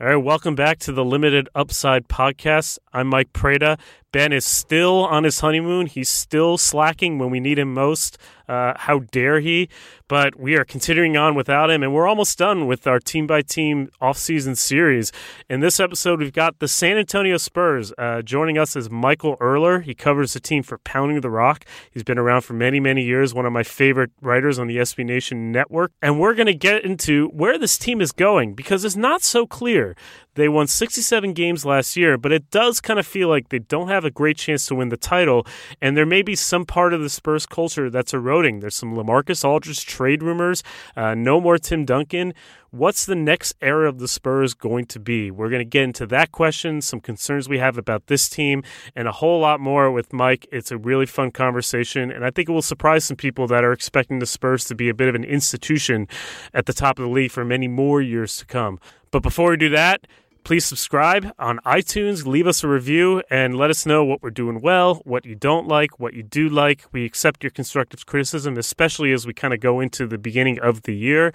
All right, welcome back to the Limited Upside podcast. I'm Mike Prada. Ben is still on his honeymoon. He's still slacking when we need him most. Uh, how dare he? But we are continuing on without him, and we're almost done with our team by team offseason series. In this episode, we've got the San Antonio Spurs. Uh, joining us is Michael Erler. He covers the team for Pounding the Rock. He's been around for many, many years, one of my favorite writers on the SB Nation network. And we're going to get into where this team is going because it's not so clear. They won 67 games last year, but it does kind of feel like they don't have a great chance to win the title. And there may be some part of the Spurs culture that's eroding. There's some Lamarcus Aldridge trade rumors, uh, no more Tim Duncan. What's the next era of the Spurs going to be? We're going to get into that question, some concerns we have about this team, and a whole lot more with Mike. It's a really fun conversation, and I think it will surprise some people that are expecting the Spurs to be a bit of an institution at the top of the league for many more years to come. But before we do that, please subscribe on iTunes, leave us a review, and let us know what we're doing well, what you don't like, what you do like. We accept your constructive criticism, especially as we kind of go into the beginning of the year.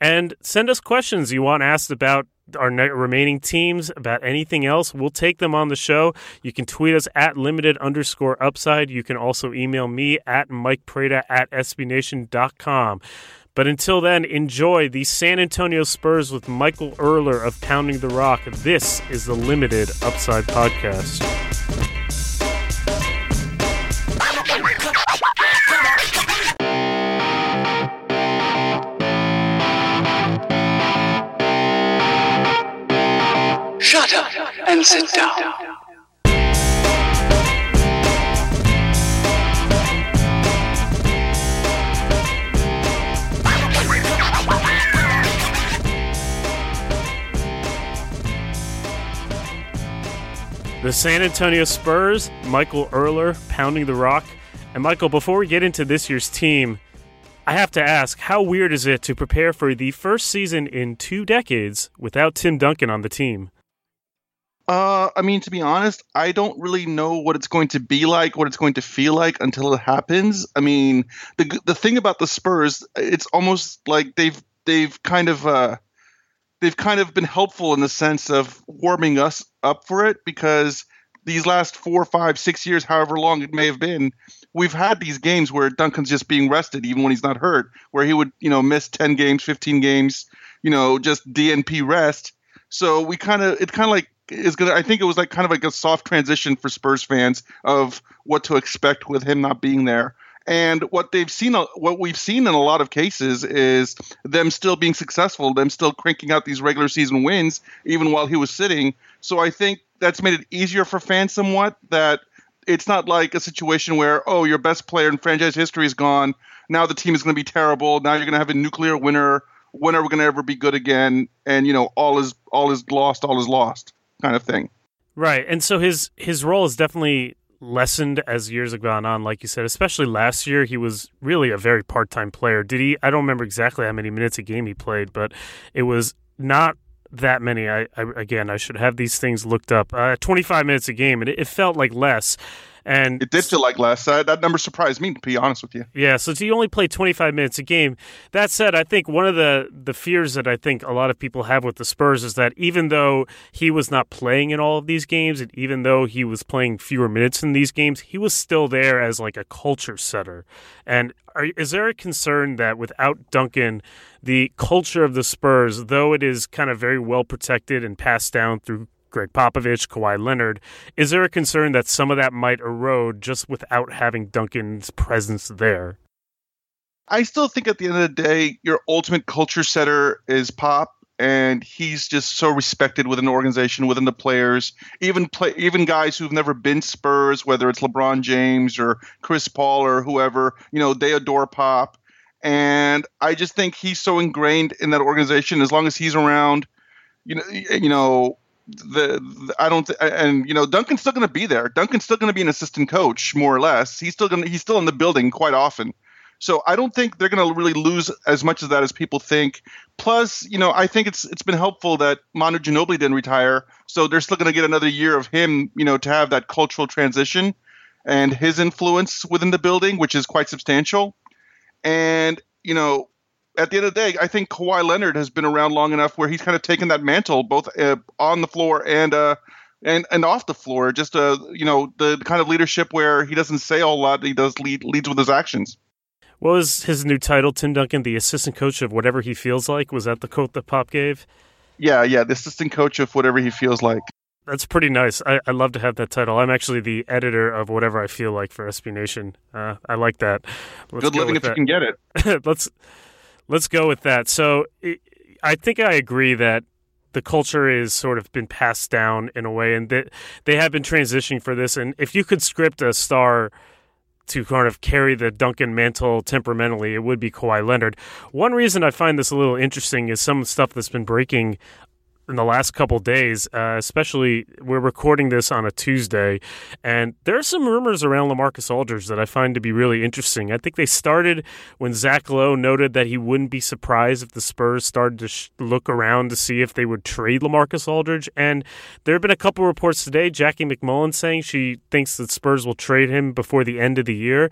And send us questions you want asked about our remaining teams, about anything else. We'll take them on the show. You can tweet us at limited underscore upside. You can also email me at Mike Prada at SBNation.com. But until then, enjoy the San Antonio Spurs with Michael Erler of Pounding the Rock. This is the Limited Upside Podcast. Shut up and sit down. The San Antonio Spurs, Michael Erler pounding the rock. And Michael, before we get into this year's team, I have to ask, how weird is it to prepare for the first season in two decades without Tim Duncan on the team? Uh, I mean, to be honest, I don't really know what it's going to be like, what it's going to feel like until it happens. I mean, the the thing about the Spurs, it's almost like they've they've kind of uh, they've kind of been helpful in the sense of warming us up for it because these last four, five, six years, however long it may have been, we've had these games where Duncan's just being rested even when he's not hurt, where he would, you know, miss 10 games, 15 games, you know, just DNP rest. So we kind of, it kind of like is gonna. I think it was like kind of like a soft transition for Spurs fans of what to expect with him not being there. And what they've seen, uh, what we've seen in a lot of cases is them still being successful, them still cranking out these regular season wins, even while he was sitting. So I think that's made it easier for fans somewhat that it's not like a situation where, oh, your best player in franchise history is gone. Now the team is going to be terrible. Now you're going to have a nuclear winner. When are we going to ever be good again? And you know, all is all is lost, all is lost, kind of thing. Right, and so his his role is definitely lessened as years have gone on, like you said, especially last year. He was really a very part time player. Did he? I don't remember exactly how many minutes a game he played, but it was not that many. I, I again, I should have these things looked up. Uh, 25 minutes a game, and it, it felt like less. And it did feel like less. Uh, that number surprised me, to be honest with you. Yeah, so he only played 25 minutes a game. That said, I think one of the, the fears that I think a lot of people have with the Spurs is that even though he was not playing in all of these games, and even though he was playing fewer minutes in these games, he was still there as like a culture setter. And are, is there a concern that without Duncan, the culture of the Spurs, though it is kind of very well protected and passed down through Gregg Popovich, Kawhi Leonard. Is there a concern that some of that might erode just without having Duncan's presence there? I still think at the end of the day, your ultimate culture setter is Pop, and he's just so respected within the organization, within the players, even play, even guys who've never been Spurs, whether it's LeBron James or Chris Paul or whoever, you know, they adore Pop, and I just think he's so ingrained in that organization. As long as he's around, you know, you know, the, the, I don't th- and you know Duncan's still going to be there. Duncan's still going to be an assistant coach more or less. He's still going he's still in the building quite often. So I don't think they're going to really lose as much of that as people think. Plus, you know, I think it's it's been helpful that Manu Ginobili didn't retire, so they're still going to get another year of him, you know, to have that cultural transition and his influence within the building, which is quite substantial. And you know, at the end of the day, I think Kawhi Leonard has been around long enough where he's kind of taken that mantle both uh, on the floor and uh, and and off the floor. Just uh, you know, the kind of leadership where he doesn't say a lot, he does lead leads with his actions. What was his new title, Tim Duncan, the assistant coach of whatever he feels like? Was that the quote that Pop gave? Yeah, yeah, the assistant coach of whatever he feels like. That's pretty nice. I, I love to have that title. I'm actually the editor of whatever I feel like for SB Nation. Uh, I like that. Let's Good living if that. you can get it. let's let's go with that. So I think I agree that the culture is sort of been passed down in a way, and that they have been transitioning for this. And if you could script a star to kind of carry the Duncan mantle temperamentally, it would be Kawhi Leonard. One reason I find this a little interesting is some stuff that's been breaking in the last couple days, uh, especially we're recording this on a Tuesday, and there are some rumors around Lamarcus Aldridge that I find to be really interesting. I think they started when Zach Lowe noted that he wouldn't be surprised if the Spurs started to sh- look around to see if they would trade Lamarcus Aldridge, and there have been a couple reports today. Jackie MacMullan saying she thinks that Spurs will trade him before the end of the year,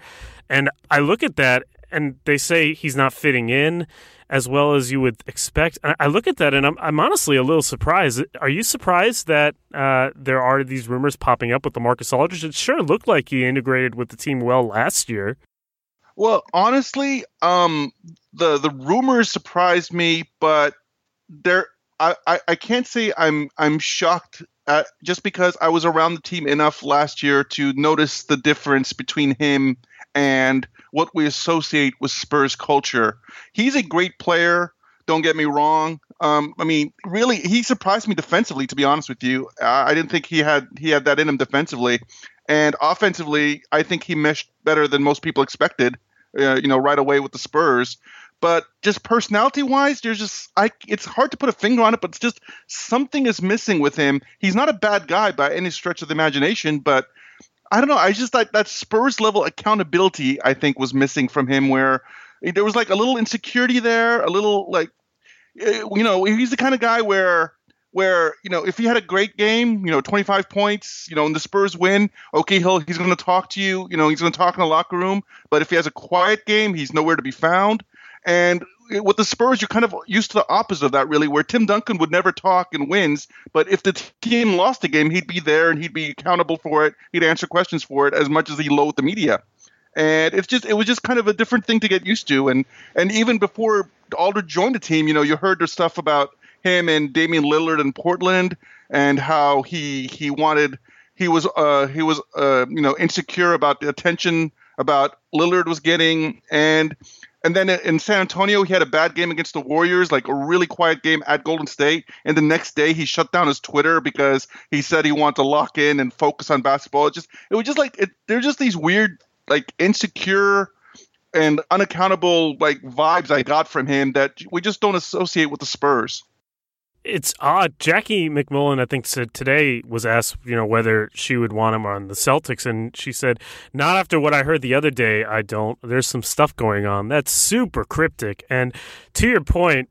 and I look at that and they say he's not fitting in as well as you would expect. I look at that and I'm, I'm honestly a little surprised. Are you surprised that uh, there are these rumors popping up with LaMarcus Aldridge? It sure looked like he integrated with the team well last year. Well, honestly, um, the the rumors surprised me, but there I, I, I can't say I'm I'm shocked at, just because I was around the team enough last year to notice the difference between him and what we associate with Spurs culture. He's a great player. Don't get me wrong. Um, I mean, really, he surprised me defensively. To be honest with you, I didn't think he had he had that in him defensively, and offensively, I think he meshed better than most people expected. Uh, you know, right away with the Spurs. But just personality wise, there's just I. It's hard to put a finger on it, but it's just something is missing with him. He's not a bad guy by any stretch of the imagination, but I don't know. I just thought that Spurs level accountability, I think, was missing from him, where there was like a little insecurity there, a little like, eh, you know, he's the kind of guy where, where you know, if he had a great game, you know, 25 points, you know, and the Spurs win, okay, he'll he's going to talk to you, you know, he's going to talk in the locker room. But if he has a quiet game, he's nowhere to be found. And with the Spurs, you're kind of used to the opposite of that, really, where Tim Duncan would never talk and wins, but if the team lost a game, he'd be there and he'd be accountable for it. He'd answer questions for it as much as he loathed the media. And it's just it was just kind of a different thing to get used to. And and even before Aldridge joined the team, you know, you heard the stuff about him and Damian Lillard in Portland and how he he wanted he was uh he was uh you know insecure about the attention about Lillard was getting and and then in San Antonio, he had a bad game against the Warriors, like a really quiet game at Golden State. And the next day, he shut down his Twitter because he said he wanted to lock in and focus on basketball. It just it was just like it, they're just these weird, like insecure and unaccountable like vibes I got from him that we just don't associate with the Spurs it's odd. Jackie MacMullan, I think, said today was asked, you know, whether she would want him on the Celtics, and she said, "Not after what I heard the other day. I don't. There's some stuff going on that's super cryptic." And to your point,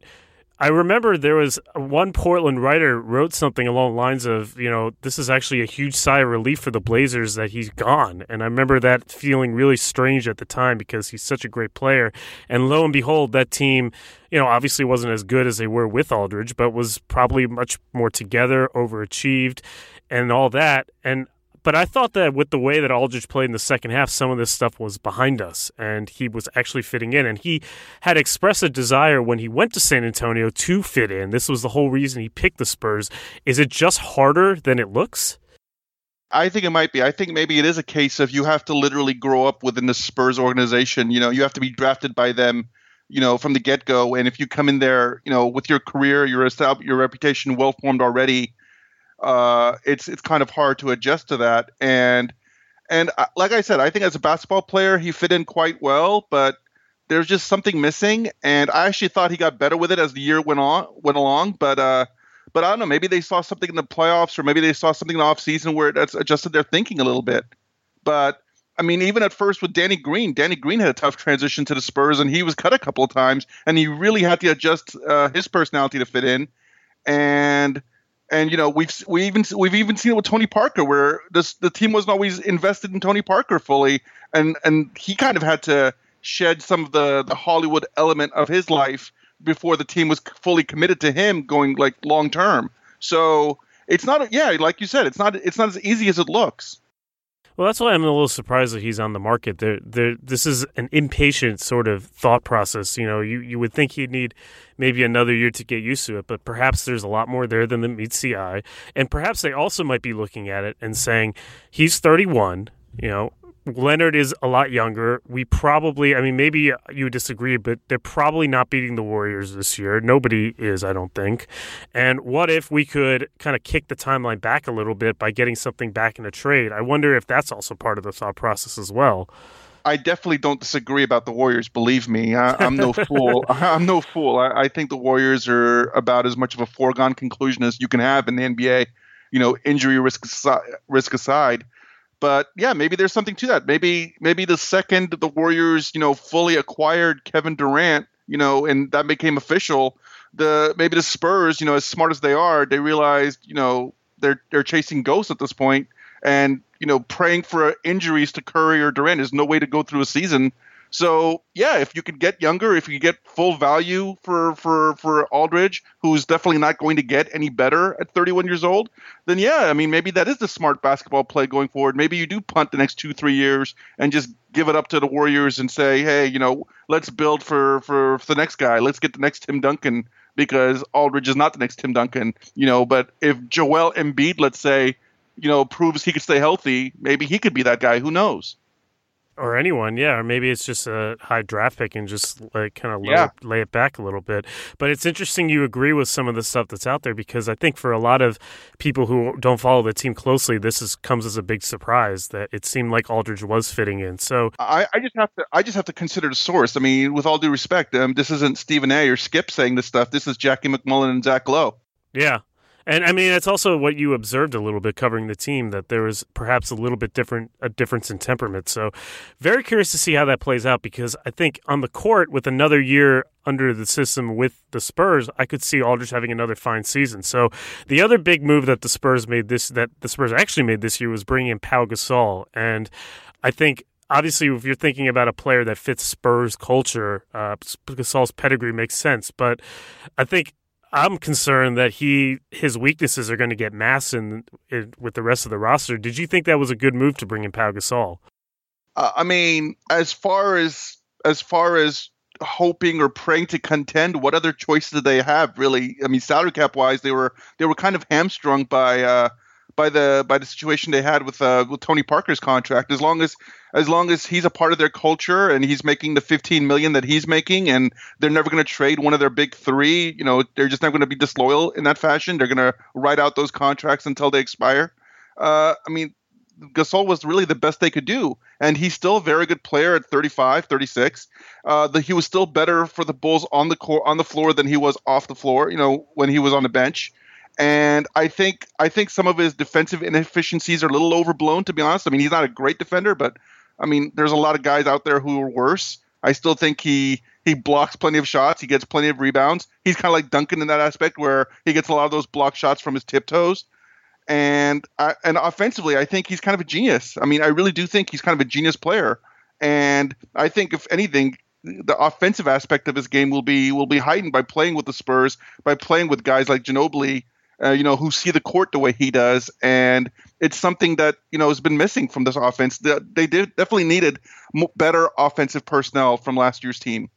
I remember there was one Portland writer wrote something along the lines of, you know, this is actually a huge sigh of relief for the Blazers that he's gone. And I remember that feeling really strange at the time because he's such a great player. And lo and behold, that team, you know, obviously wasn't as good as they were with Aldridge, but was probably much more together, overachieved, and all that. And but I thought that with the way that Aldridge played in the second half, some of this stuff was behind us, and he was actually fitting in. And he had expressed a desire when he went to San Antonio to fit in. This was the whole reason he picked the Spurs. Is it just harder than it looks? I think it might be. I think maybe it is a case of you have to literally grow up within the Spurs organization. You know, you have to be drafted by them, you know, from the get go. And if you come in there, you know, with your career, your your reputation well formed already, uh, it's it's kind of hard to adjust to that. And and like I said, I think as a basketball player, he fit in quite well, but there's just something missing. And I actually thought he got better with it as the year went on went along. But uh, but I don't know. Maybe they saw something in the playoffs, or maybe they saw something in the off season where that's adjusted their thinking a little bit. But I mean, even at first with Danny Green, Danny Green had a tough transition to the Spurs, and he was cut a couple of times, and he really had to adjust uh, his personality to fit in. And and you know we've we even we've even seen it with Tony Parker, where this the team wasn't always invested in Tony Parker fully, and and he kind of had to shed some of the the Hollywood element of his life before the team was fully committed to him going like long term. So it's not yeah, like you said, it's not it's not as easy as it looks. Well, that's why I'm a little surprised that he's on the market. There, there. This is an impatient sort of thought process. You know, you, you would think he'd need maybe another year to get used to it, but perhaps there's a lot more there than that meets the eye. And perhaps they also might be looking at it and saying he's 31. You know, Leonard is a lot younger. We probably, I mean, maybe you disagree, but they're probably not beating the Warriors this year. Nobody is, I don't think. And what if we could kind of kick the timeline back a little bit by getting something back in a trade? I wonder if that's also part of the thought process as well. I definitely don't disagree about the Warriors. Believe me, I, am no fool. I'm no fool. I, I think the Warriors are about as much of a foregone conclusion as you can have in the NBA. You know, injury risk risk aside but yeah, maybe there's something to that. Maybe maybe the second the Warriors, you know, fully acquired Kevin Durant, you know, and that became official, the maybe the Spurs, you know, as smart as they are, they realized, you know, they're they're chasing ghosts at this point, and you know, praying for injuries to Curry or Durant is no way to go through a season. So yeah, if you could get younger, if you get full value for for for Aldridge, who's definitely not going to get any better at 31 years old, then yeah, I mean maybe that is the smart basketball play going forward. Maybe you do punt the next two three years and just give it up to the Warriors and say, hey, you know, let's build for for, for the next guy. Let's get the next Tim Duncan because Aldridge is not the next Tim Duncan, you know. But if Joel Embiid, let's say, you know, proves he could stay healthy, maybe he could be that guy. Who knows? Or anyone, yeah, or maybe it's just a high draft pick and just like kind of yeah. lay it back a little bit. But it's interesting you agree with some of the stuff that's out there because I think for a lot of people who don't follow the team closely, this is comes as a big surprise that it seemed like Aldridge was fitting in. So I, I just have to I just have to consider the source. I mean, with all due respect, um, this isn't Stephen A. or Skip saying this stuff. This is Jackie MacMullan and Zach Lowe. Yeah, and I mean, it's also what you observed a little bit covering the team that there was perhaps a little bit different a difference in temperament. So, very curious to see how that plays out because I think on the court with another year under the system with the Spurs, I could see Aldridge having another fine season. So, the other big move that the Spurs made this that the Spurs actually made this year was bringing in Pau Gasol, and I think obviously, if you're thinking about a player that fits Spurs culture, uh, Gasol's pedigree makes sense. But I think I'm concerned that he his weaknesses are going to get masked in, in, with the rest of the roster. Did you think that was a good move to bring in Pau Gasol? Uh, I mean, as far as as far as hoping or praying to contend, what other choices did they have? Really, I mean, salary cap wise, they were they were kind of hamstrung by uh, by the by the situation they had with uh, with Tony Parker's contract. As long as as long as he's a part of their culture and he's making the 15 million that he's making, and they're never going to trade one of their big three. You know, they're just not going to be disloyal in that fashion. They're going to write out those contracts until they expire. Uh, I mean, Gasol was really the best they could do. And he's still a very good player at 35, 36. Uh, the, he was still better for the Bulls on the court, on the floor than he was off the floor, you know, when he was on the bench and I think I think some of his defensive inefficiencies are a little overblown. To be honest, I mean he's not a great defender, but I mean there's a lot of guys out there who are worse. I still think he he blocks plenty of shots. He gets plenty of rebounds. He's kind of like Duncan in that aspect, where he gets a lot of those block shots from his tiptoes. And I, and offensively, I think he's kind of a genius. I mean, I really do think he's kind of a genius player. And I think if anything, the offensive aspect of his game will be will be heightened by playing with the Spurs, by playing with guys like Ginobili uh, you know, who see the court the way he does, and it's something that you know has been missing from this offense. They, they did definitely needed better offensive personnel from last year's team.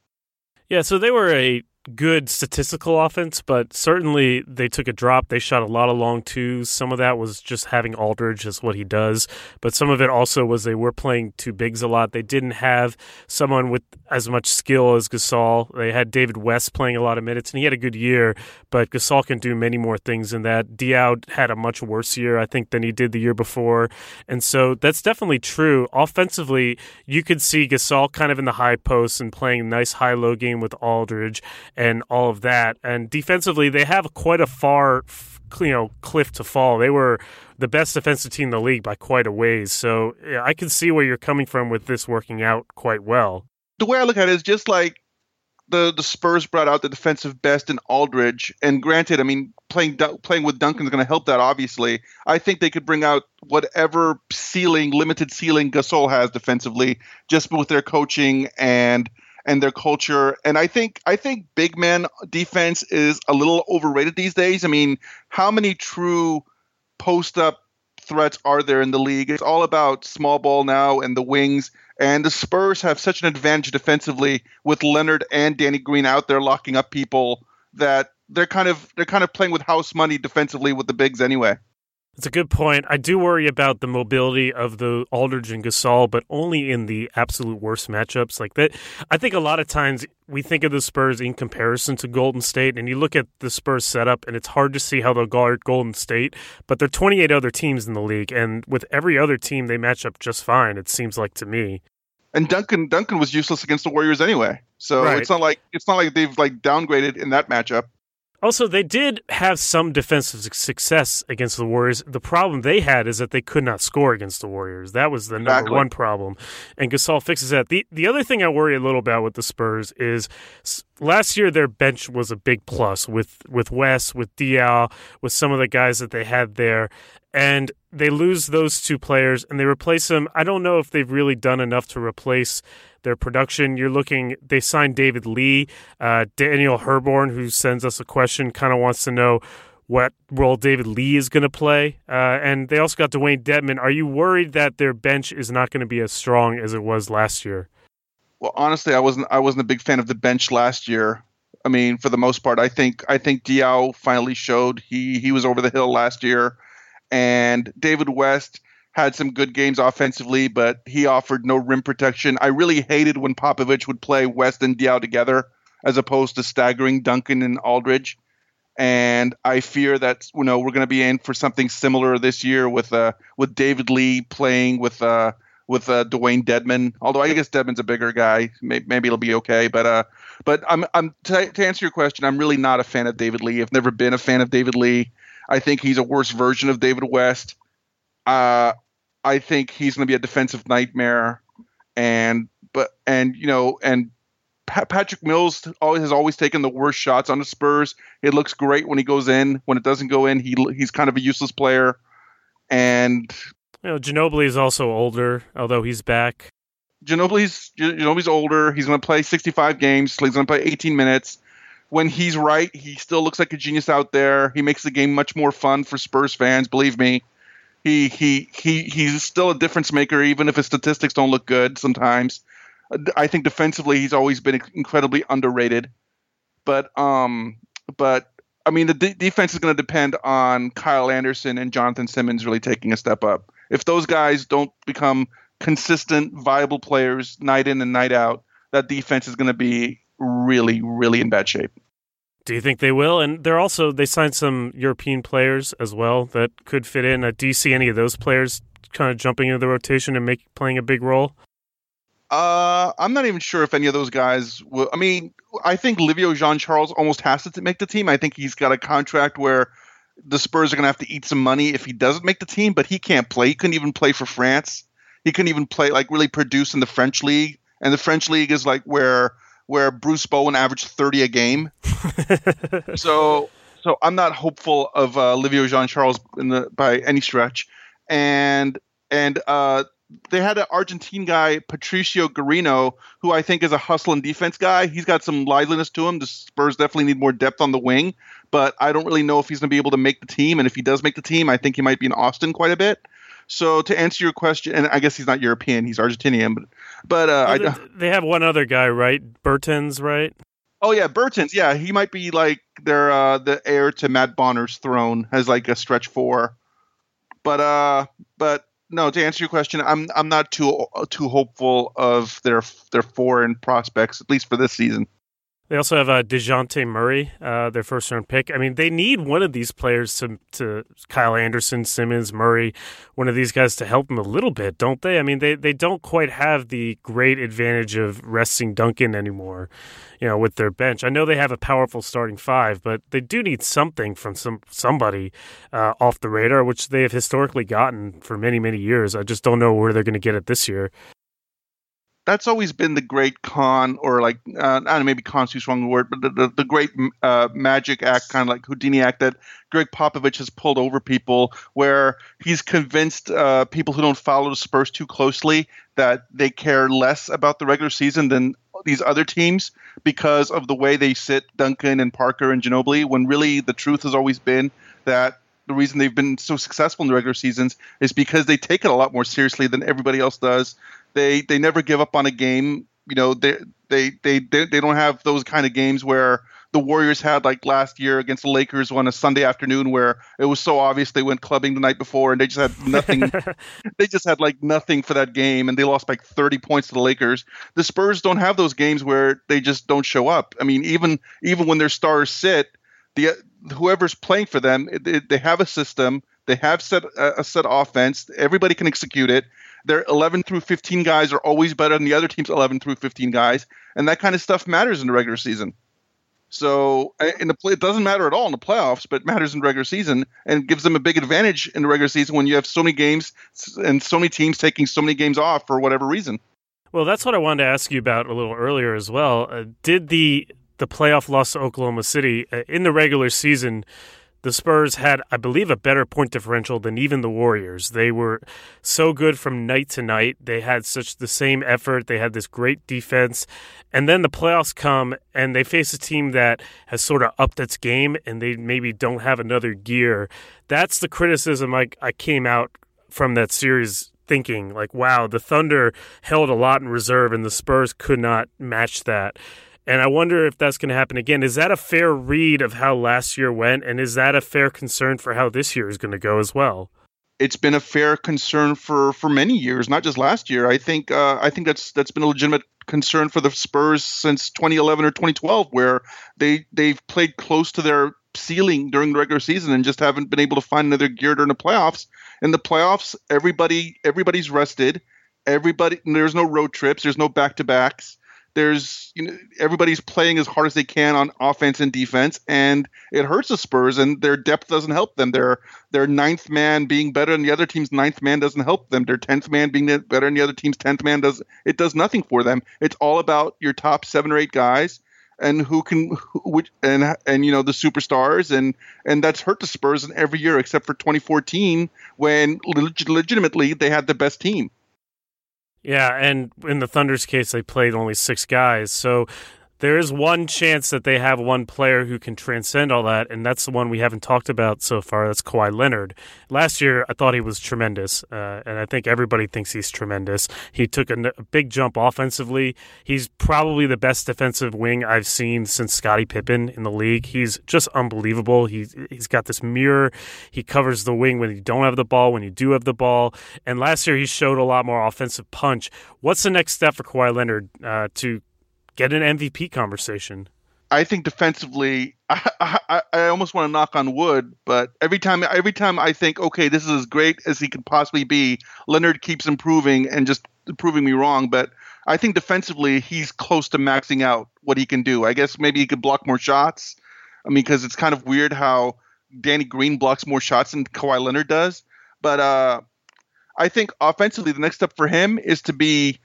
Yeah, so they were a good statistical offense, but certainly they took a drop. They shot a lot of long twos. Some of that was just having Aldridge as what he does, but some of it also was they were playing two bigs a lot. They didn't have someone with as much skill as Gasol. They had David West playing a lot of minutes, and he had a good year, but Gasol can do many more things than that. Diaw had a much worse year, I think, than he did the year before, and so that's definitely true. Offensively, you could see Gasol kind of in the high post and playing nice high-low game with Aldridge and all of that. And defensively, they have quite a far, you know, cliff to fall. They were the best defensive team in the league by quite a ways. So yeah, I can see where you're coming from with this working out quite well. The way I look at it is just like the the Spurs brought out the defensive best in Aldridge, and granted, I mean playing playing with Duncan is going to help that. Obviously, I think they could bring out whatever ceiling, limited ceiling Gasol has defensively, just with their coaching and and their culture. And I think I think big man defense is a little overrated these days. I mean, how many true post up threats are there in the league? It's all about small ball now and the wings. And the Spurs have such an advantage defensively with Leonard and Danny Green out there locking up people that they're kind of they're kind of playing with house money defensively with the bigs anyway. It's a good point. I do worry about the mobility of the Aldridge and Gasol, but only in the absolute worst matchups like that. I think a lot of times we think of the Spurs in comparison to Golden State, and you look at the Spurs setup, and it's hard to see how they'll guard Golden State. But there are 28 other teams in the league, and with every other team, they match up just fine. It seems like to me. And Duncan Duncan was useless against the Warriors anyway, so right. it's not like it's not like they've like downgraded in that matchup. Also, they did have some defensive success against the Warriors. The problem they had is that they could not score against the Warriors. That was the number one problem, and Gasol fixes that. the The other thing I worry a little about with the Spurs is last year their bench was a big plus with with Wes, with Diaw, with some of the guys that they had there, and they lose those two players and they replace them. I don't know if they've really done enough to replace their production. You're looking, they signed David Lee. Uh, Daniel Herborn, who sends us a question, kind of wants to know what role David Lee is going to play. Uh, and they also got Dewayne Dedmon. Are you worried that their bench is not going to be as strong as it was last year? Well, honestly, I wasn't. I wasn't a big fan of the bench last year. I mean, for the most part, I think I think Diaw finally showed he he was over the hill last year, and David West had some good games offensively, but he offered no rim protection. I really hated when Popovich would play West and Diaw together as opposed to staggering Duncan and Aldridge. And I fear that you know we're going to be in for something similar this year with uh with David Lee playing with uh with uh, Dewayne Dedmon. Although I guess Dedmon's a bigger guy, maybe, maybe it'll be okay. But uh, but I'm I'm to, to answer your question, I'm really not a fan of David Lee. I've never been a fan of David Lee. I think he's a worse version of David West. Uh, I think he's going to be a defensive nightmare, and but and you know and Patrick Mills always has always taken the worst shots on the Spurs. It looks great when he goes in. When it doesn't go in, he he's kind of a useless player. And you know, Ginobili is also older, although he's back. Ginobili's Ginobili's older. He's going to play 65 games. He's going to play 18 minutes. When he's right, he still looks like a genius out there. He makes the game much more fun for Spurs fans. Believe me he he he he's still a difference maker, even if his statistics don't look good sometimes. I think defensively he's always been incredibly underrated, but um, but I mean the de- defense is going to depend on Kyle Anderson and Jonathan Simmons really taking a step up. If those guys don't become consistent, viable players night in and night out, that defense is going to be really, really in bad shape. Do you think they will? And they're also they signed some European players as well that could fit in. Uh, do you see any of those players kind of jumping into the rotation and make playing a big role? Uh, I'm not even sure if any of those guys will. I mean, I think Livio Jean Charles almost has to make the team. I think he's got a contract where the Spurs are going to have to eat some money if he doesn't make the team, but he can't play. He couldn't even play for France. He couldn't even play, like, really produce in the French league. And the French league is like where where Bruce Bowen averaged 30 a game. so so I'm not hopeful of uh, Livio Jean Charles in the by any stretch. And and uh, they had an Argentine guy, Patricio Garino, who I think is a hustle and defense guy. He's got some liveliness to him. The Spurs definitely need more depth on the wing, but I don't really know if he's going to be able to make the team. And if he does make the team, I think he might be in Austin quite a bit. So to answer your question, and I guess he's not European, he's Argentinian, but but uh, I, they have one other guy, right? Bertans, right? Oh yeah, Bertans. Yeah, he might be like their uh, the heir to Matt Bonner's throne as like a stretch four. But uh, but no, to answer your question, I'm I'm not too too hopeful of their their foreign prospects, at least for this season. They also have uh, Dejounte Murray, uh, their first round pick. I mean, they need one of these players to, to Kyle Anderson, Simmons, Murray, one of these guys to help them a little bit, don't they? I mean, they, they don't quite have the great advantage of resting Duncan anymore, you know, with their bench. I know they have a powerful starting five, but they do need something from some somebody uh, off the radar, which they have historically gotten for many, many years. I just don't know where they're going to get it this year. That's always been the great con, or like uh, I don't know, maybe con's too strong a word, but the the, the great uh, magic act, kind of like Houdini act that Gregg Popovich has pulled over people, where he's convinced uh, people who don't follow the Spurs too closely that they care less about the regular season than these other teams because of the way they sit Duncan and Parker and Ginobili. When really the truth has always been that the reason they've been so successful in the regular seasons is because they take it a lot more seriously than everybody else does. They they never give up on a game. You know, they they they they, they don't have those kind of games where the Warriors had like last year against the Lakers on a Sunday afternoon where it was so obvious they went clubbing the night before and they just had nothing they just had like nothing for that game and they lost like 30 points to the Lakers. The Spurs don't have those games where they just don't show up. I mean, even even when their stars sit, the whoever's playing for them, it, they have a system, they have set a set offense, everybody can execute it. Their 11 through 15 guys are always better than the other team's 11 through 15 guys, and that kind of stuff matters in the regular season. So in the play, it doesn't matter at all in the playoffs, but matters in regular season and gives them a big advantage in the regular season when you have so many games and so many teams taking so many games off for whatever reason. Well, that's what I wanted to ask you about a little earlier as well. Uh, did the the playoff loss to Oklahoma City uh, in the regular season? The Spurs had, I believe, a better point differential than even the Warriors. They were so good from night to night. They had such the same effort. They had this great defense. And then the playoffs come and they face a team that has sort of upped its game and they maybe don't have another gear. That's the criticism I, I came out from that series thinking like, wow, the Thunder held a lot in reserve and the Spurs could not match that. And I wonder if that's going to happen again. Is that a fair read of how last year went? And is that a fair concern for how this year is going to go as well? It's been a fair concern for, for many years, not just last year. I think uh, I think that's that's been a legitimate concern for the Spurs since 2011 or 2012, where they they've played close to their ceiling during the regular season and just haven't been able to find another gear during the playoffs. In the playoffs, everybody everybody's rested. Everybody there's no road trips, there's no back to backs there's you know everybody's playing as hard as they can on offense and defense, and it hurts the Spurs, and their depth doesn't help them. Their their ninth man being better than the other team's ninth man doesn't help them. Their tenth man being better than the other team's tenth man does it does nothing for them. It's all about your top seven or eight guys and who can which and and you know the superstars and and that's hurt the Spurs in every year except for 2014 when legitimately they had the best team. Yeah, and in the Thunder's case, they played only six guys. So there is one chance that they have one player who can transcend all that, and that's the one we haven't talked about so far. That's Kawhi Leonard. Last year, I thought he was tremendous, uh, and I think everybody thinks he's tremendous. He took a, a, big jump offensively. He's probably the best defensive wing I've seen since Scottie Pippen in the league. He's just unbelievable. He's he's got this mirror. He covers the wing when you don't have the ball, when you do have the ball. And last year, he showed a lot more offensive punch. What's the next step for Kawhi Leonard uh, to get an MVP conversation. I think defensively, I, I, I almost want to knock on wood, but every time every time I think, okay, this is as great as he could possibly be, Leonard keeps improving and just proving me wrong. But I think defensively, he's close to maxing out what he can do. I guess maybe he could block more shots. I mean, because it's kind of weird how Danny Green blocks more shots than Kawhi Leonard does. But uh, I think offensively, the next step for him is to be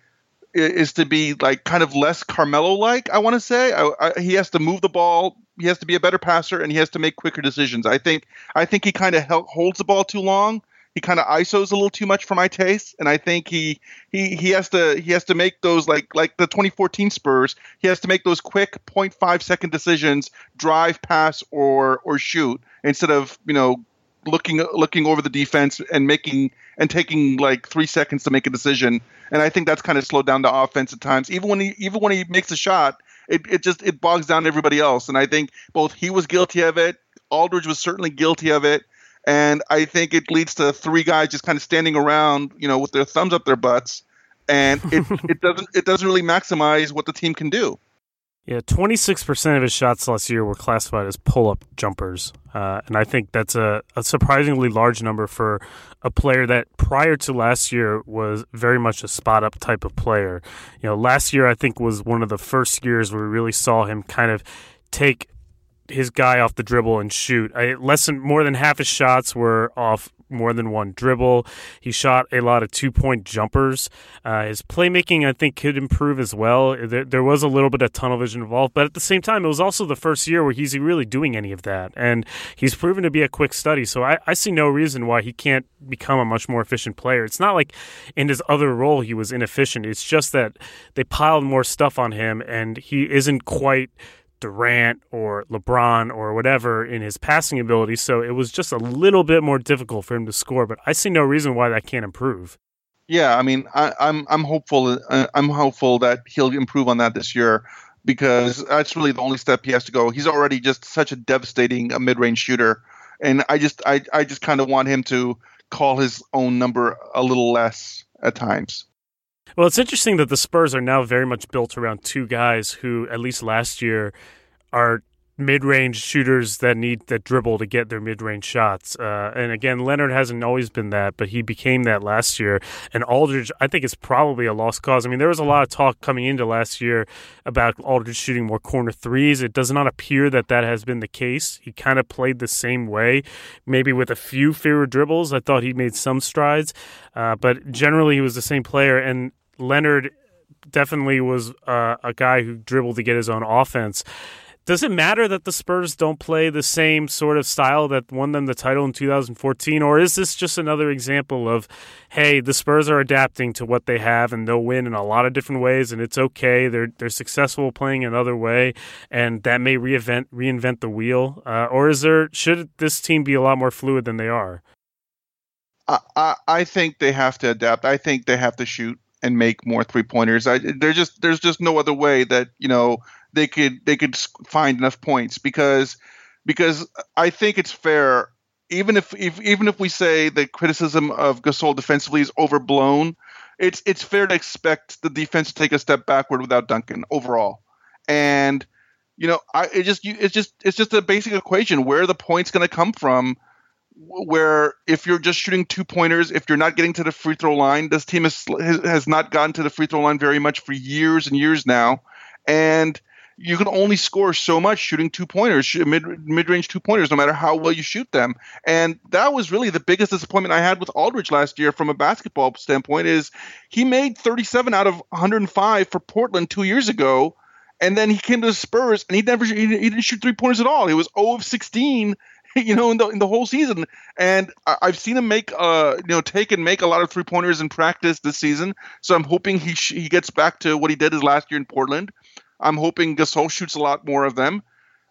is to be like kind of less Carmelo like. I want to say I, I, he has to move the ball. He has to be a better passer, and he has to make quicker decisions. I think I think he kind of holds the ball too long. He kind of isos a little too much for my taste, and I think he he he has to he has to make those like like the 2014 Spurs. He has to make those quick 0.5 second decisions, drive, pass, or or shoot instead of you know looking looking over the defense and making and taking like three seconds to make a decision. And I think that's kind of slowed down the offense at times. Even when he even when he makes a shot, it, it just it bogs down everybody else. And I think both he was guilty of it, Aldridge was certainly guilty of it. And I think it leads to three guys just kind of standing around, you know, with their thumbs up their butts, and it, it doesn't it doesn't really maximize what the team can do. Yeah, 26% of his shots last year were classified as pull up jumpers. Uh, and I think that's a, a, surprisingly large number for a player that prior to last year was very much a spot up type of player. You know, last year I think was one of the first years where we really saw him kind of take his guy off the dribble and shoot. I, less than more than half his shots were off more than one dribble. He shot a lot of two point jumpers. Uh, his playmaking, I think, could improve as well. There, there, was a little bit of tunnel vision involved, but at the same time, it was also the first year where he's really doing any of that. And he's proven to be a quick study. So I, I see no reason why he can't become a much more efficient player. It's not like in his other role he was inefficient. It's just that they piled more stuff on him and he isn't quite Durant or LeBron or whatever in his passing ability. So it was just a little bit more difficult for him to score. But I see no reason why that can't improve. Yeah, I mean, I, am I'm, I'm hopeful. Uh, I'm hopeful that he'll improve on that this year because that's really the only step he has to go. He's already just such a devastating a mid-range shooter, and I just I I just kind of want him to call his own number a little less at times. Well, it's interesting that the Spurs are now very much built around two guys who, at least last year, are mid-range shooters that need that dribble to get their mid-range shots. Uh, and again, Leonard hasn't always been that, but he became that last year. And Aldridge, I think, is probably a lost cause. I mean, there was a lot of talk coming into last year about Aldridge shooting more corner threes. It does not appear that that has been the case. He kind of played the same way, maybe with a few fewer dribbles. I thought he made some strides, uh, but generally he was the same player. And Leonard definitely was uh, a guy who dribbled to get his own offense. Does it matter that the Spurs don't play the same sort of style that won them the title in 2014? Or is this just another example of, hey, the Spurs are adapting to what they have and they'll win in a lot of different ways and it's okay. They're they're successful playing another way and that may reinvent reinvent the wheel? Uh, or is there should this team be a lot more fluid than they are? I, I think they have to adapt. I think they have to shoot and make more three pointers. I there's just there's just no other way that you know they could they could find enough points because because I think it's fair even if, if even if we say the criticism of Gasol defensively is overblown, it's it's fair to expect the defense to take a step backward without Duncan overall. And you know, I it just you, it's just it's just a basic equation. Where the points going to come from? Where if you're just shooting two pointers, if you're not getting to the free throw line, this team has has not gotten to the free throw line very much for years and years now, and you can only score so much shooting two pointers, mid mid range two pointers, no matter how well you shoot them. And that was really the biggest disappointment I had with Aldridge last year from a basketball standpoint. Is he made 37 out of 105 for Portland two years ago, and then he came to the Spurs and he never he, he didn't shoot three pointers at all. He was 0 of 16 you know, in the in the whole season. And I, have seen him make, uh, you know, take and make a lot of three pointers in practice this season. So I'm hoping he sh- he gets back to what he did his last year in Portland. I'm hoping Gasol shoots a lot more of them.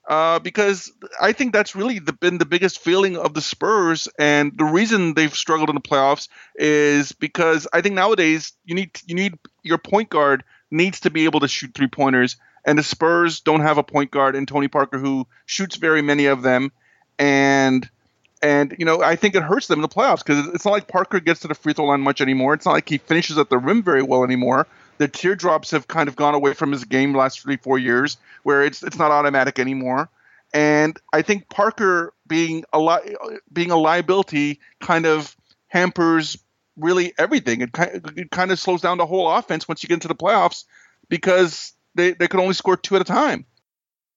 Uh, because I think that's really the, been the biggest feeling of the Spurs, and the reason they've struggled in the playoffs is because I think nowadays you need you need your point guard needs to be able to shoot three pointers, and the Spurs don't have a point guard in Tony Parker who shoots very many of them, and and you know I think it hurts them in the playoffs because it's not like Parker gets to the free throw line much anymore. It's not like he finishes at the rim very well anymore. The teardrops have kind of gone away from his game last three four years, where it's it's not automatic anymore. And I think Parker being a li- being a liability kind of hampers really everything. It kind, of, it kind of slows down the whole offense once you get into the playoffs because they, they can only score two at a time.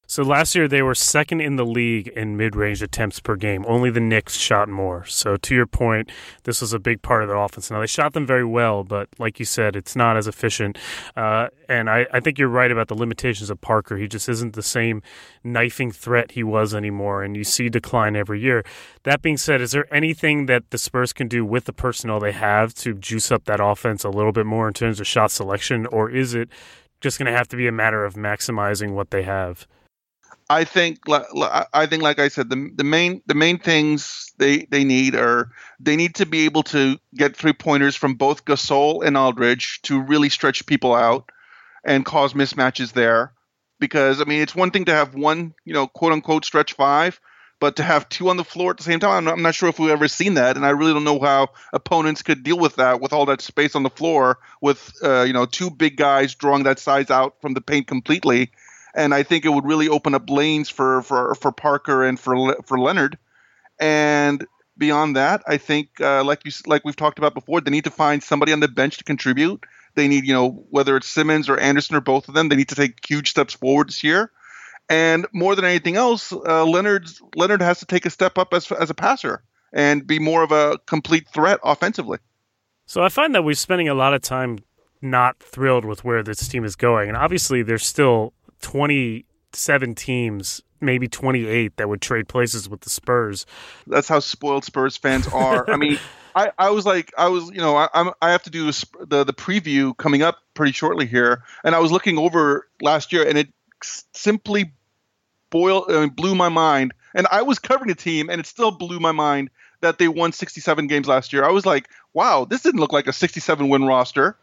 So last year they were second in the league in mid-range attempts per game. Only the Knicks shot more. So to your point, this was a big part of their offense. Now they shot them very well, but like you said, it's not as efficient. Uh, and I, I think you're right about the limitations of Parker. He just isn't the same knifing threat he was anymore, and you see decline every year. That being said, is there anything that the Spurs can do with the personnel they have to juice up that offense a little bit more in terms of shot selection, or is it just going to have to be a matter of maximizing what they have? I think I think like I said the the main the main things they they need are they need to be able to get three pointers from both Gasol and Aldridge to really stretch people out and cause mismatches there. Because I mean it's one thing to have one you know quote unquote stretch five but to have two on the floor at the same time I'm not, I'm not sure if we've ever seen that and I really don't know how opponents could deal with that with all that space on the floor with uh, you know two big guys drawing that size out from the paint completely and I think it would really open up lanes for for for Parker and for for Leonard. And beyond that, I think uh, like you like we've talked about before, they need to find somebody on the bench to contribute. They need you know whether it's Simmons or Anderson or both of them, they need to take huge steps forward this year. And more than anything else, uh, Leonard Leonard has to take a step up as as a passer and be more of a complete threat offensively. So I find that we're spending a lot of time not thrilled with where this team is going, and obviously there's still 27 teams maybe 28 that would trade places with the Spurs. That's how spoiled Spurs fans are. I mean, I, I was like, I was, you know, I, I'm, I have to do the the preview coming up pretty shortly here, and I was looking over last year, and it simply boiled, I mean, blew my mind. And I was covering a team, and it still blew my mind that they won 67 games last year. I was like, wow, this didn't look like a 67 win roster.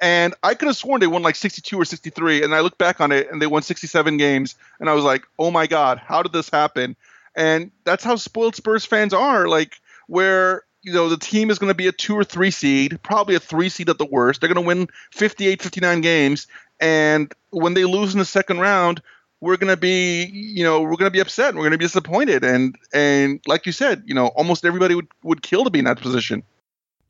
And I could have sworn they won like 62 or 63. And I look back on it and they won 67 games. And I was like, oh my God, how did this happen? And that's how spoiled Spurs fans are. Like, where, you know, the team is going to be a two or three seed, probably a three seed at the worst. They're going to win 58, 59 games. And when they lose in the second round, we're going to be, you know, we're going to be upset. We're going to be disappointed. And, and like you said, you know, almost everybody would, would kill to be in that position.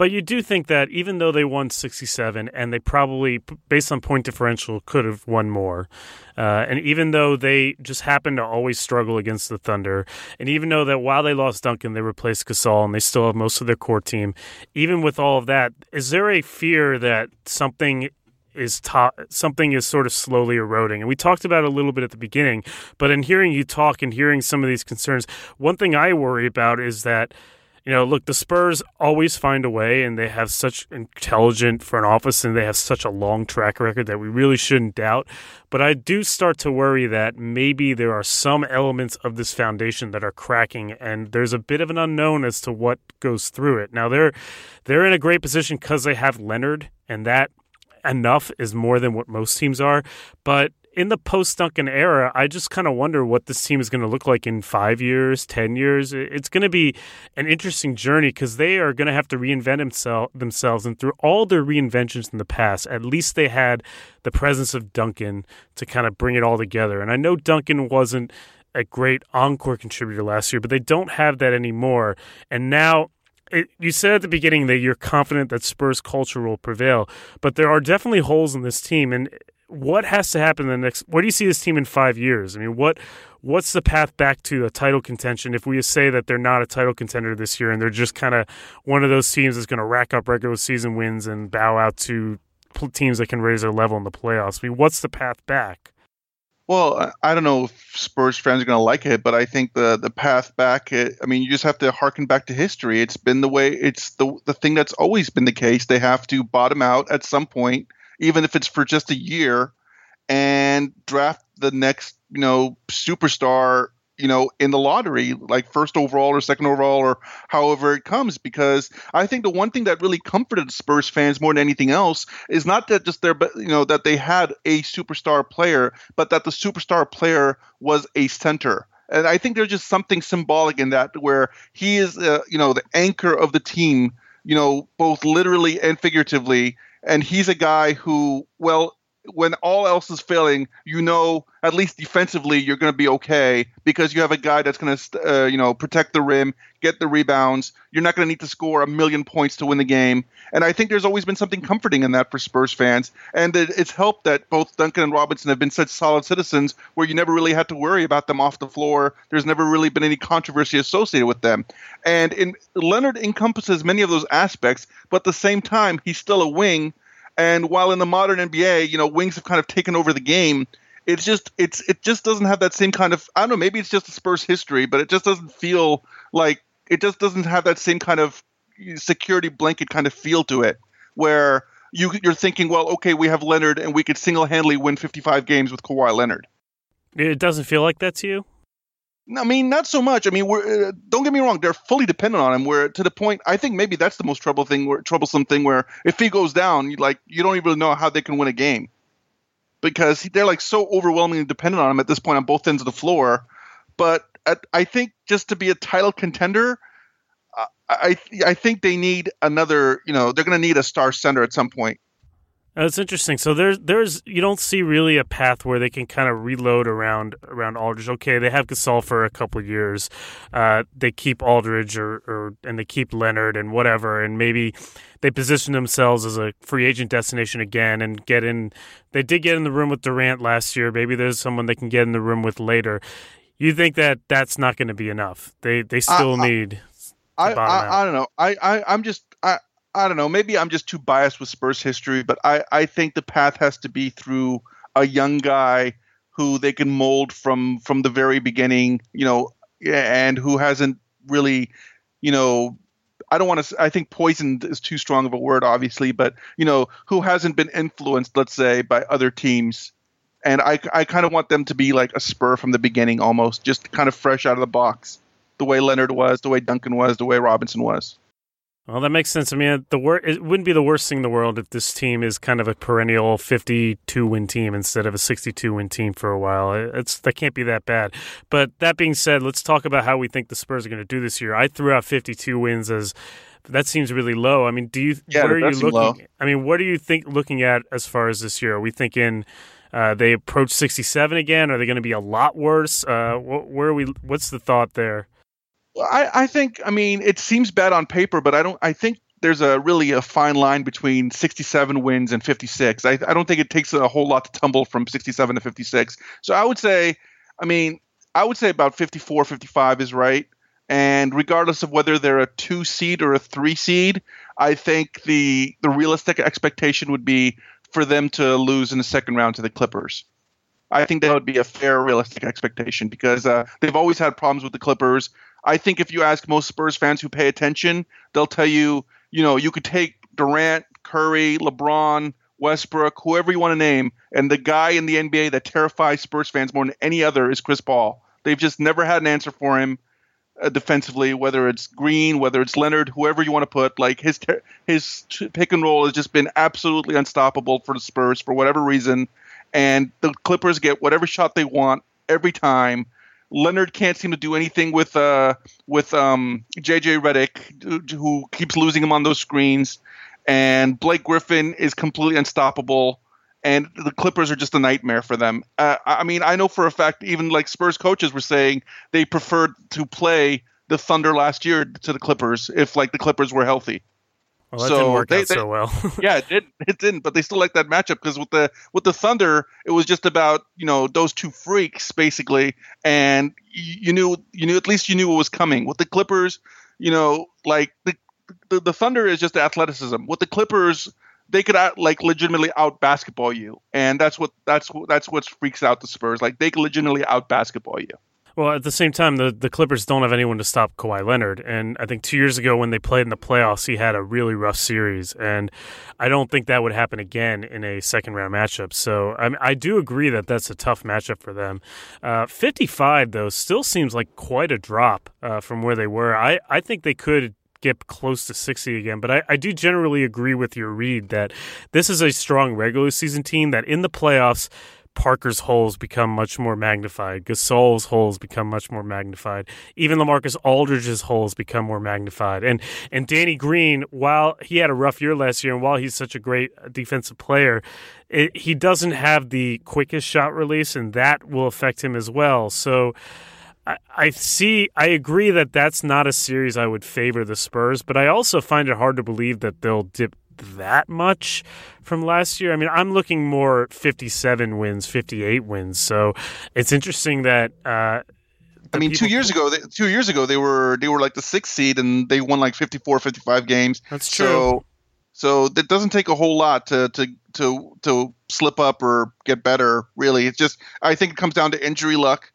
But you do think that even though they won 67 and they probably, based on point differential, could have won more, uh, and even though they just happened to always struggle against the Thunder, and even though that while they lost Duncan, they replaced Gasol and they still have most of their core team, even with all of that, is there a fear that something is to- something is sort of slowly eroding. And we talked about it a little bit at the beginning, but in hearing you talk and hearing some of these concerns, one thing I worry about is that you know, look, the Spurs always find a way, and they have such intelligent front office, and they have such a long track record that we really shouldn't doubt. But I do start to worry that maybe there are some elements of this foundation that are cracking, and there's a bit of an unknown as to what goes through it. Now they're they're in a great position because they have Leonard, and that enough is more than what most teams are. But in the post Duncan era, I just kind of wonder what this team is going to look like in five years, 10 years. It's going to be an interesting journey because they are going to have to reinvent themselves. And through all their reinventions in the past, at least they had the presence of Duncan to kind of bring it all together. And I know Duncan wasn't a great encore contributor last year, but they don't have that anymore. And now it, you said at the beginning that you're confident that Spurs culture will prevail, but there are definitely holes in this team. And what has to happen in the next? Where do you see this team in five years? I mean, what what's the path back to a title contention if we say that they're not a title contender this year and they're just kind of one of those teams that's going to rack up regular season wins and bow out to teams that can raise their level in the playoffs? I mean, what's the path back? Well, I don't know if Spurs fans are going to like it, but I think the the path back. I mean, you just have to harken back to history. It's been the way. It's the the thing that's always been the case. They have to bottom out at some point even if it's for just a year, and draft the next, you know, superstar, you know, in the lottery, like first overall or second overall or however it comes. Because I think the one thing that really comforted Spurs fans more than anything else is not that just their, you know, that they had a superstar player, but that the superstar player was a center. And I think there's just something symbolic in that where he is, uh, you know, the anchor of the team, you know, both literally and figuratively and he's a guy who, well, when all else is failing, you know, at least defensively, you're going to be okay because you have a guy that's going to, uh, you know, protect the rim, get the rebounds. You're not going to need to score a million points to win the game. And I think there's always been something comforting in that for Spurs fans. And it's helped that both Duncan and Robinson have been such solid citizens where you never really had to worry about them off the floor. There's never really been any controversy associated with them. And in, Leonard encompasses many of those aspects, but at the same time, he's still a wing and while in the modern NBA, you know, wings have kind of taken over the game, it's just it's it just doesn't have that same kind of I don't know, maybe it's just a Spurs history, but it just doesn't feel like it just doesn't have that same kind of security blanket kind of feel to it where you you're thinking, well, okay, we have Leonard and we could single-handedly win 55 games with Kawhi Leonard. It doesn't feel like that to you? I mean, not so much. I mean, we're uh, don't get me wrong; they're fully dependent on him. Where to the point, I think maybe that's the most trouble thing, where, troublesome thing. Where if he goes down, you like you don't even know how they can win a game because they're like so overwhelmingly dependent on him at this point on both ends of the floor. But at, I think just to be a title contender, I I think they need another. You know, they're going to need a star center at some point. That's interesting. So there's there's you don't see really a path where they can kind of reload around around Aldridge. Okay, they have Gasol for a couple years. Uh, they keep Aldridge or, or and they keep Leonard and whatever, and maybe they position themselves as a free agent destination again and get in. They did get in the room with Durant last year. Maybe there's someone they can get in the room with later. You think that that's not going to be enough? They they still I, need. I, I, I don't know. I, I I'm just I don't know. Maybe I'm just too biased with Spurs history, but I, I think the path has to be through a young guy who they can mold from from the very beginning, you know, and who hasn't really, you know, I don't want to. I think poisoned is too strong of a word, obviously, but you know, who hasn't been influenced, let's say, by other teams. And I, I kind of want them to be like a spur from the beginning, almost, just kind of fresh out of the box, the way Leonard was, the way Duncan was, the way Robinson was. Well, that makes sense. I mean, the wor- it wouldn't be the worst thing in the world if this team is kind of a perennial 52 win team instead of a 62 win team for a while. It's that can't be that bad. But that being said, let's talk about how we think the Spurs are going to do this year. I threw out 52 wins as that seems really low. I mean, do you yeah, what are you looking low. I mean, what do you think looking at as far as this year? Are we thinking uh, they approach 67 again? Are they going to be a lot worse? Uh, wh- where are we what's the thought there? I, I think I mean it seems bad on paper, but I don't. I think there's a really a fine line between 67 wins and 56. I, I don't think it takes a whole lot to tumble from 67 to 56. So I would say, I mean, I would say about 54, 55 is right. And regardless of whether they're a two seed or a three seed, I think the the realistic expectation would be for them to lose in the second round to the Clippers. I think that would be a fair, realistic expectation because uh, they've always had problems with the Clippers. I think if you ask most Spurs fans who pay attention, they'll tell you, you know, you could take Durant, Curry, LeBron, Westbrook, whoever you want to name, and the guy in the NBA that terrifies Spurs fans more than any other is Chris Paul. They've just never had an answer for him uh, defensively, whether it's Green, whether it's Leonard, whoever you want to put. Like his ter- his pick and roll has just been absolutely unstoppable for the Spurs for whatever reason, and the Clippers get whatever shot they want every time. Leonard can't seem to do anything with uh with um JJ Redick, who keeps losing him on those screens, and Blake Griffin is completely unstoppable. And the Clippers are just a nightmare for them. Uh, I mean, I know for a fact, even like Spurs coaches were saying they preferred to play the Thunder last year to the Clippers if like the Clippers were healthy. Well, that So didn't work they- out they- so well. yeah, it didn't. It didn't. But they still like that matchup because with the with the Thunder, it was just about you know those two freaks basically, and you, you knew you knew at least you knew what was coming. With the Clippers, you know, like the the, the Thunder is just athleticism. With the Clippers, they could out, like legitimately out basketball you, and that's what that's what that's what freaks out the Spurs. Like they can legitimately out basketball you. Well, at the same time, the, the Clippers don't have anyone to stop Kawhi Leonard. And I think two years ago when they played in the playoffs, he had a really rough series. And I don't think that would happen again in a second round matchup. So I, I do agree that that's a tough matchup for them. Uh, 55, though, still seems like quite a drop uh, from where they were. I, I think they could get close to 60 again. But I, I do generally agree with your read that this is a strong regular season team that in the playoffs, Parker's holes become much more magnified. Gasol's holes become much more magnified. Even LaMarcus Aldridge's holes become more magnified. And and Danny Green, while he had a rough year last year, and while he's such a great defensive player, it, he doesn't have the quickest shot release, and that will affect him as well. So. I- I see. I agree that that's not a series I would favor the Spurs, but I also find it hard to believe that they'll dip that much from last year. I mean, I'm looking more 57 wins, 58 wins. So it's interesting that. Uh, I mean, two years ago, they, two years ago they were they were like the sixth seed and they won like 54, 55 games. That's true. So, so that doesn't take a whole lot to to to to slip up or get better. Really, it's just I think it comes down to injury luck.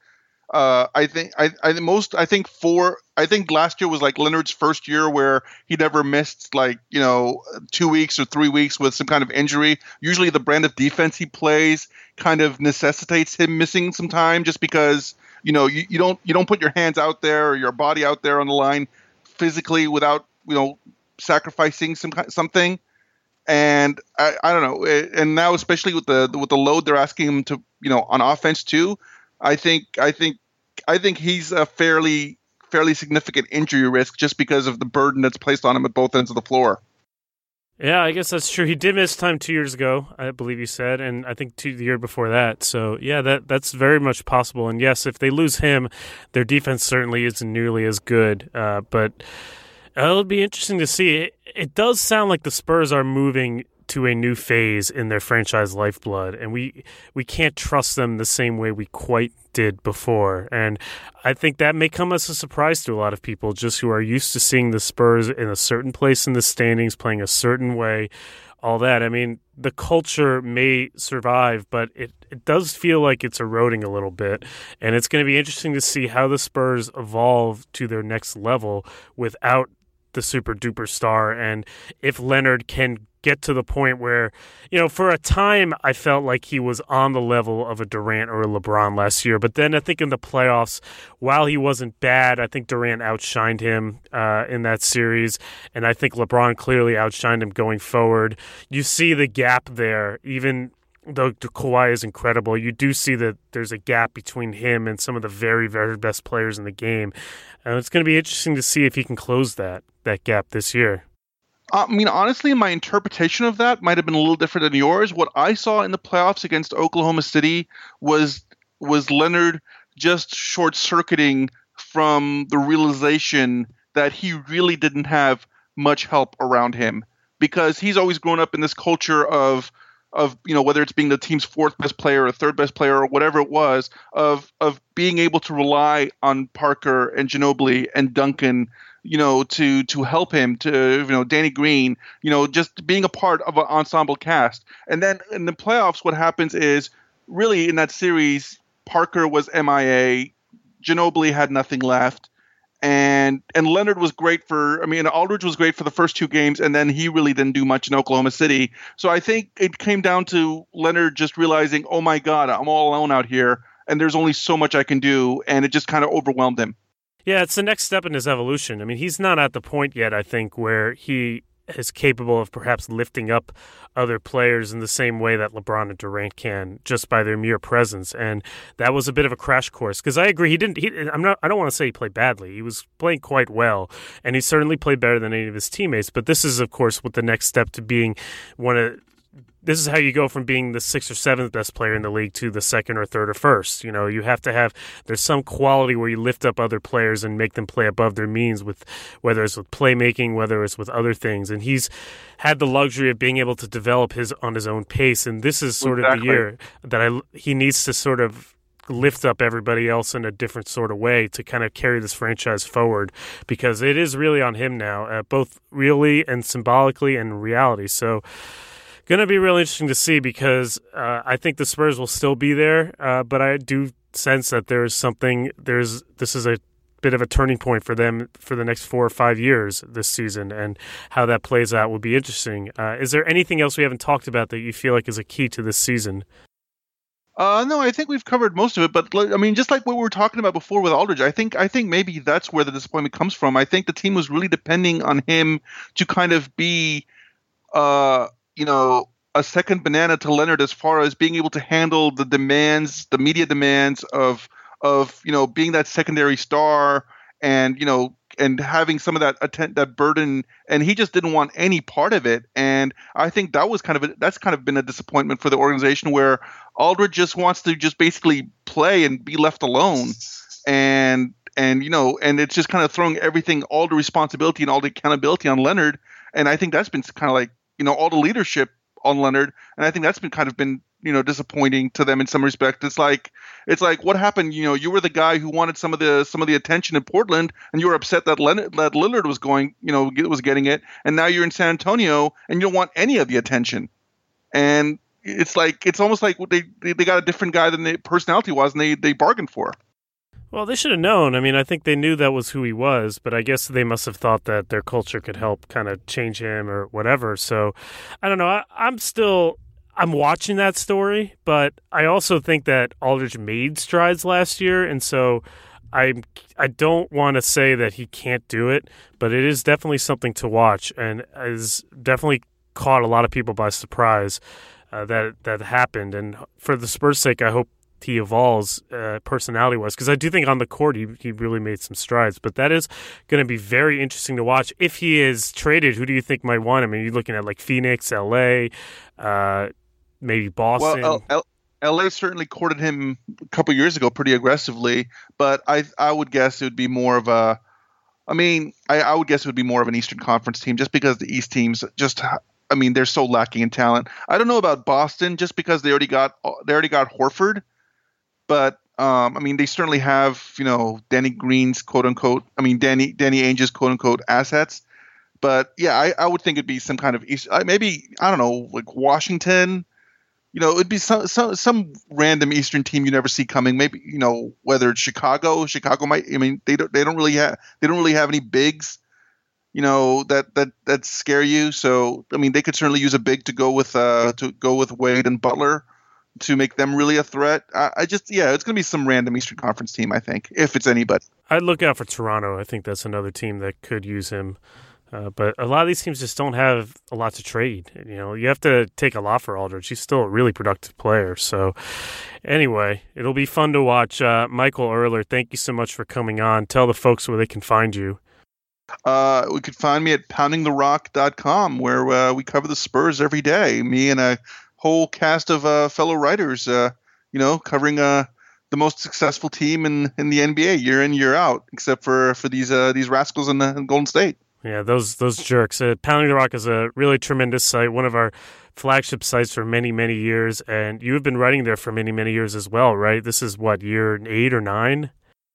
Uh, I think I I most I think four I think last year was like Leonard's first year where he never missed like you know two weeks or three weeks with some kind of injury. Usually the brand of defense he plays kind of necessitates him missing some time just because you know you, you don't you don't put your hands out there or your body out there on the line physically without you know sacrificing some something and I, I don't know eh, and now especially with the with the load they're asking him to you know on offense too I think I think I think he's a fairly fairly significant injury risk just because of the burden that's placed on him at both ends of the floor Yeah, I guess that's true. He did miss time two years ago, I believe you said, and I think two the year before that. So yeah, that that's very much possible. And yes, if they lose him, their defense certainly isn't nearly as good. Uh, but it'll be interesting to see. It, it does sound like the Spurs are moving to a new phase in their franchise lifeblood, and we we can't trust them the same way we quite did before. And I think that may come as a surprise to a lot of people, just who are used to seeing the Spurs in a certain place in the standings, playing a certain way, all that. I mean, the culture may survive, but it, it does feel like it's eroding a little bit. And it's going to be interesting to see how the Spurs evolve to their next level without the super duper star and if Leonard can get to the point where, you know, for a time I felt like he was on the level of a Durant or a LeBron last year. But then I think in the playoffs, while he wasn't bad, I think Durant outshined him uh, in that series. And I think LeBron clearly outshined him going forward. You see the gap there, even though Kawhi is incredible, you do see that there's a gap between him and some of the very, very best players in the game. And it's going to be interesting to see if he can close that that gap this year. I mean, honestly, my interpretation of that might have been a little different than yours. What I saw in the playoffs against Oklahoma City was was Leonard just short circuiting from the realization that he really didn't have much help around him because he's always grown up in this culture of of you know whether it's being the team's fourth best player or third best player or whatever it was of of being able to rely on Parker and Ginobili and Duncan you know, to to help him, to you know, Danny Green, you know, just being a part of an ensemble cast. And then in the playoffs, what happens is really in that series, Parker was MIA, Ginobili had nothing left, and and Leonard was great for. I mean, Aldridge was great for the first two games, and then he really didn't do much in Oklahoma City. So I think it came down to Leonard just realizing, oh my God, I'm all alone out here, and there's only so much I can do, and it just kind of overwhelmed him. Yeah, it's the next step in his evolution. I mean, he's not at the point yet, I think, where he is capable of perhaps lifting up other players in the same way that LeBron and Durant can just by their mere presence. And that was a bit of a crash course because I agree he didn't. He, I'm not. I don't want to say he played badly. He was playing quite well, and he certainly played better than any of his teammates. But this is, of course, what the next step to being one of this is how you go from being the sixth or seventh best player in the league to the second or third or first. You know, you have to have there's some quality where you lift up other players and make them play above their means with whether it's with playmaking, whether it's with other things. And he's had the luxury of being able to develop his on his own pace. And this is sort exactly. of the year that I he needs to sort of lift up everybody else in a different sort of way to kind of carry this franchise forward because it is really on him now, uh, both really and symbolically and reality. So going to be really interesting to see because uh, I think the Spurs will still be there, uh, but I do sense that there's something. There's this is a bit of a turning point for them for the next four or five years this season, and how that plays out will be interesting. Uh, is there anything else we haven't talked about that you feel like is a key to this season? Uh, no, I think we've covered most of it. But I mean, just like what we were talking about before with Aldridge, I think I think maybe that's where the disappointment comes from. I think the team was really depending on him to kind of be uh, you know, a second banana to Leonard as far as being able to handle the demands, the media demands of of you know being that secondary star and you know and having some of that atten- that burden. And he just didn't want any part of it. And i think that was kind of a, that's kind of been a disappointment for the organization where aldridge just wants to just basically play and be left alone. And and you know and it's just kind of throwing everything all the responsibility and all the accountability on leonard. And i think that's been kind of like you know all the leadership on Leonard, and I think that's been kind of been you know disappointing to them in some respect. It's like it's like what happened. You know, you were the guy who wanted some of the some of the attention in Portland, and you were upset that Leonard, that Lillard was going, you know, was getting it, and now you're in San Antonio and you don't want any of the attention. And it's like it's almost like they they got a different guy than the personality was, and they they bargained for. Well, they should have known. I mean, I think they knew that was who he was, but I guess they must have thought that their culture could help kind of change him or whatever. So, I don't know. I, I'm still I'm watching that story, but I also think that Aldridge made strides last year, and so I I don't want to say that he can't do it, but it is definitely something to watch, and has definitely caught a lot of people by surprise uh, that that happened. And for the Spurs' sake, I hope he evolves uh, personality wise. Because I do think on the court he, he really made some strides. But that is going to be very interesting to watch. If he is traded, who do you think might want him? I mean, you're looking at like Phoenix, LA, uh, maybe Boston. Well, L- L- LA certainly courted him a couple years ago pretty aggressively, but I I would guess it would be more of a I mean, I, I, would guess it would be more of an Eastern Conference team just because the East teams just I mean, they're so lacking in talent. I don't know about Boston just because they already got they already got Horford, but um, I mean, they certainly have you know Danny Green's quote unquote. I mean, Danny Danny Ainge's quote unquote assets. But yeah, I, I would think it'd be some kind of East, maybe I don't know like Washington. You know, it'd be some, some some random Eastern team you never see coming. Maybe you know whether it's Chicago. Chicago might. I mean, they don't they don't really have they don't really have any bigs you know that that that scare you. So I mean, they could certainly use a big to go with uh to go with Wade and Butler to make them really a threat. I, I just yeah, it's gonna be some random Eastern Conference team. I think if it's anybody. I'd look out for Toronto. I think that's another team that could use him. Uh, but a lot of these teams just don't have a lot to trade. You know, you have to take a lot for Aldridge. He's still a really productive player. So, anyway, it'll be fun to watch. Uh, Michael Erler, thank you so much for coming on. Tell the folks where they can find you. Uh, we could find me at poundingtherock.com where uh, we cover the Spurs every day. Me and a whole cast of uh, fellow writers, uh, you know, covering uh, the most successful team in, in the NBA year in year out, except for for these uh, these rascals in, in Golden State. Yeah, those those jerks. Uh, Pounding the Rock is a really tremendous site, one of our flagship sites for many many years, and you have been writing there for many many years as well, right? This is what year eight or nine.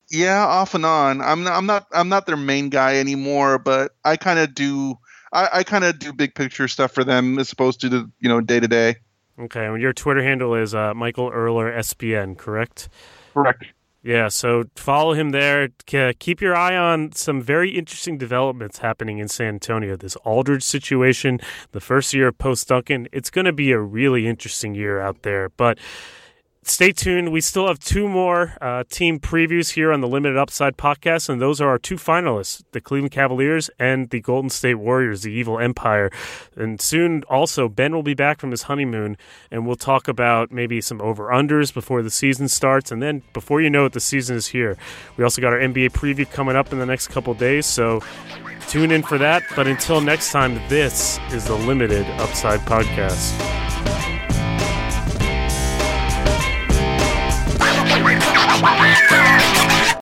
Yeah, off and on. I'm not, I'm not I'm not their main guy anymore, but I kind of do I, I kind of do big picture stuff for them as opposed to the you know day to day. Okay, and your Twitter handle is uh, Michael Erler SBN, correct? Correct. Yeah, so follow him there. Keep your eye on some very interesting developments happening in San Antonio. This Aldridge situation, the first year of post Duncan, it's going to be a really interesting year out there. But stay tuned. We still have two more uh, team previews here on the Limited Upside podcast, and those are our two finalists the Cleveland Cavaliers and the Golden State Warriors, the Evil Empire. And soon, also, Ben will be back from his honeymoon, and we'll talk about maybe some over unders before the season starts. And then, before you know it, the season is here. We also got our NBA preview coming up in the next couple days, so tune in for that. But until next time, this is the Limited Upside podcast.